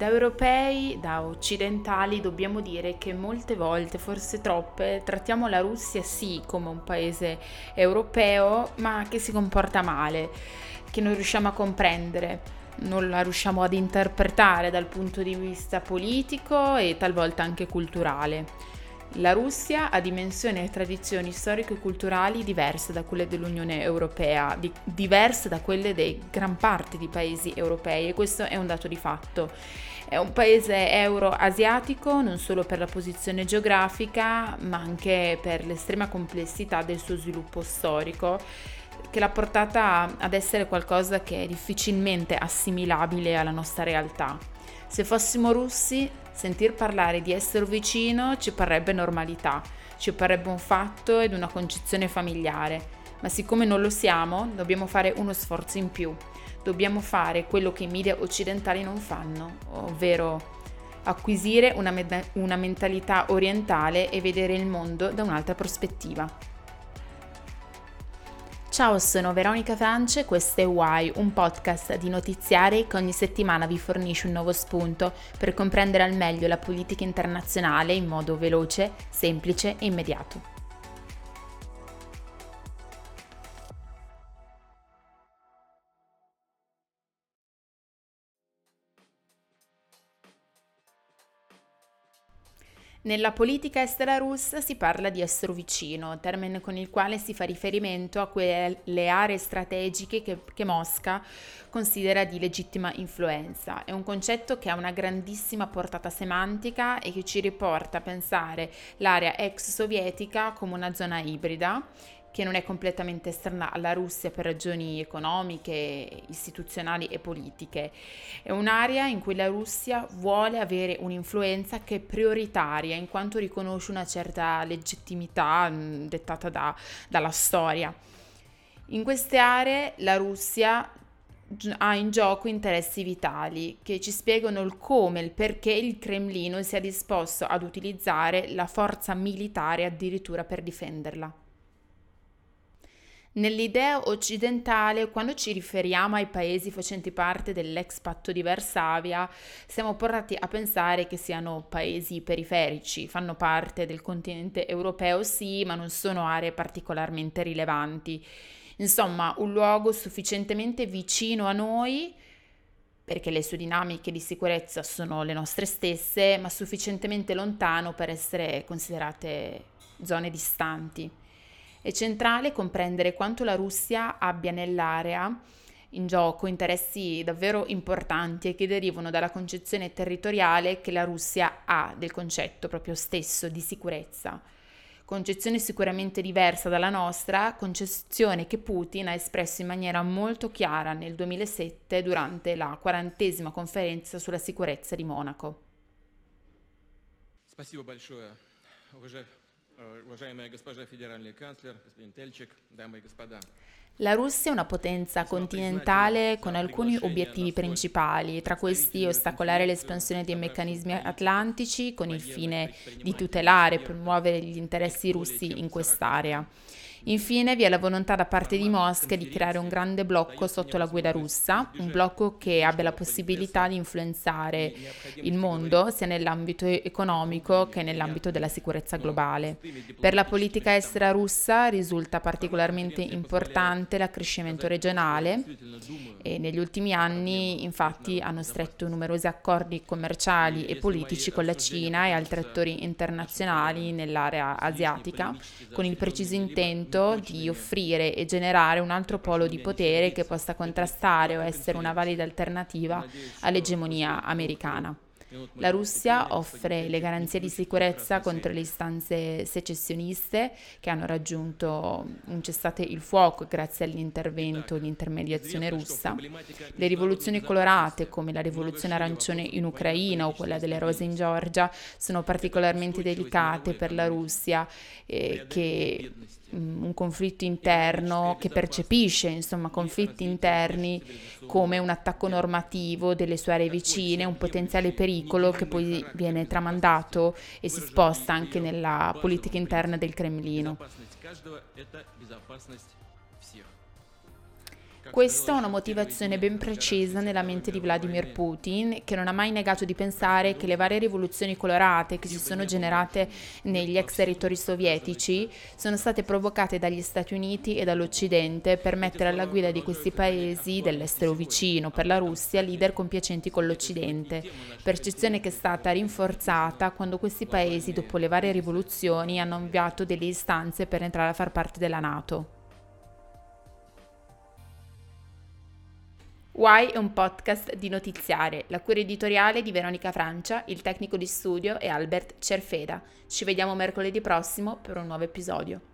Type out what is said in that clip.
Da europei, da occidentali, dobbiamo dire che molte volte, forse troppe, trattiamo la Russia sì come un paese europeo, ma che si comporta male, che non riusciamo a comprendere non la riusciamo ad interpretare dal punto di vista politico e talvolta anche culturale. La Russia ha dimensioni e tradizioni storico-culturali diverse da quelle dell'Unione Europea, di- diverse da quelle di gran parte di paesi europei e questo è un dato di fatto. È un paese euroasiatico non solo per la posizione geografica, ma anche per l'estrema complessità del suo sviluppo storico che l'ha portata ad essere qualcosa che è difficilmente assimilabile alla nostra realtà. Se fossimo russi, sentir parlare di essere vicino ci parrebbe normalità, ci parrebbe un fatto ed una concezione familiare, ma siccome non lo siamo, dobbiamo fare uno sforzo in più. Dobbiamo fare quello che i media occidentali non fanno, ovvero acquisire una, med- una mentalità orientale e vedere il mondo da un'altra prospettiva. Ciao, sono Veronica France questo è Why, un podcast di notiziari che ogni settimana vi fornisce un nuovo spunto per comprendere al meglio la politica internazionale in modo veloce, semplice e immediato. Nella politica estera russa si parla di estero vicino, termine con il quale si fa riferimento a quelle aree strategiche che, che, Mosca considera di legittima influenza. È un concetto che ha una grandissima portata semantica e che ci riporta a pensare l'area ex sovietica come una zona ibrida che non è completamente esterna alla Russia per ragioni economiche, istituzionali e politiche. È un'area in cui la Russia vuole avere un'influenza che è prioritaria in quanto riconosce una certa legittimità mh, dettata da, dalla storia. In queste aree la Russia ha in gioco interessi vitali che ci spiegano il come e il perché il Cremlino sia disposto ad utilizzare la forza militare addirittura per difenderla. Nell'idea occidentale, quando ci riferiamo ai paesi facenti parte dell'ex patto di Varsavia, siamo portati a pensare che siano paesi periferici, fanno parte del continente europeo sì, ma non sono aree particolarmente rilevanti. Insomma, un luogo sufficientemente vicino a noi perché le sue dinamiche di sicurezza sono le nostre stesse, ma sufficientemente lontano per essere considerate zone distanti. È centrale comprendere quanto la Russia abbia nell'area in gioco interessi davvero importanti e che derivano dalla concezione territoriale che la Russia ha del concetto proprio stesso di sicurezza. Concezione sicuramente diversa dalla nostra, concezione che Putin ha espresso in maniera molto chiara nel 2007 durante la quarantesima conferenza sulla sicurezza di Monaco. Спасибо большое, Уважаемая госпожа федеральный канцлер, господин Тельчик, дамы и господа. La Russia è una potenza continentale con alcuni obiettivi principali, tra questi ostacolare l'espansione dei meccanismi atlantici con il fine di tutelare e promuovere gli interessi russi in quest'area. Infine vi è la volontà da parte di Mosca di creare un grande blocco sotto la guida russa, un blocco che abbia la possibilità di influenzare il mondo sia nell'ambito economico che nell'ambito della sicurezza globale. Per la politica estera russa risulta particolarmente importante l'accrescimento regionale e negli ultimi anni infatti hanno stretto numerosi accordi commerciali e politici con la Cina e altri attori internazionali nell'area asiatica con il preciso intento di offrire e generare un altro polo di potere che possa contrastare o essere una valida alternativa all'egemonia americana. La Russia offre le garanzie di sicurezza contro le istanze secessioniste che hanno raggiunto un cessate il fuoco grazie all'intervento e all'intermediazione russa. Le rivoluzioni colorate come la rivoluzione arancione in Ucraina o quella delle rose in Georgia sono particolarmente delicate per la Russia eh, che Mm, un conflitto interno che percepisce insomma conflitti interni come un attacco normativo delle sue aree vicine, un potenziale pericolo che poi viene tramandato e si sposta anche nella politica interna del Cremlino. Questa è una motivazione ben precisa nella mente di Vladimir Putin, che non ha mai negato di pensare che le varie rivoluzioni colorate che si sono generate negli ex territori sovietici sono state provocate dagli Stati Uniti e dall'Occidente per mettere alla guida di questi paesi dell'estero vicino, per la Russia, leader compiacenti con l'Occidente. Percezione che è stata rinforzata quando questi paesi, dopo le varie rivoluzioni, hanno inviato delle istanze per entrare a far parte della Nato. Why è un podcast di notiziare, la cura editoriale di Veronica Francia, il tecnico di studio è Albert Cerfeda. Ci vediamo mercoledì prossimo per un nuovo episodio.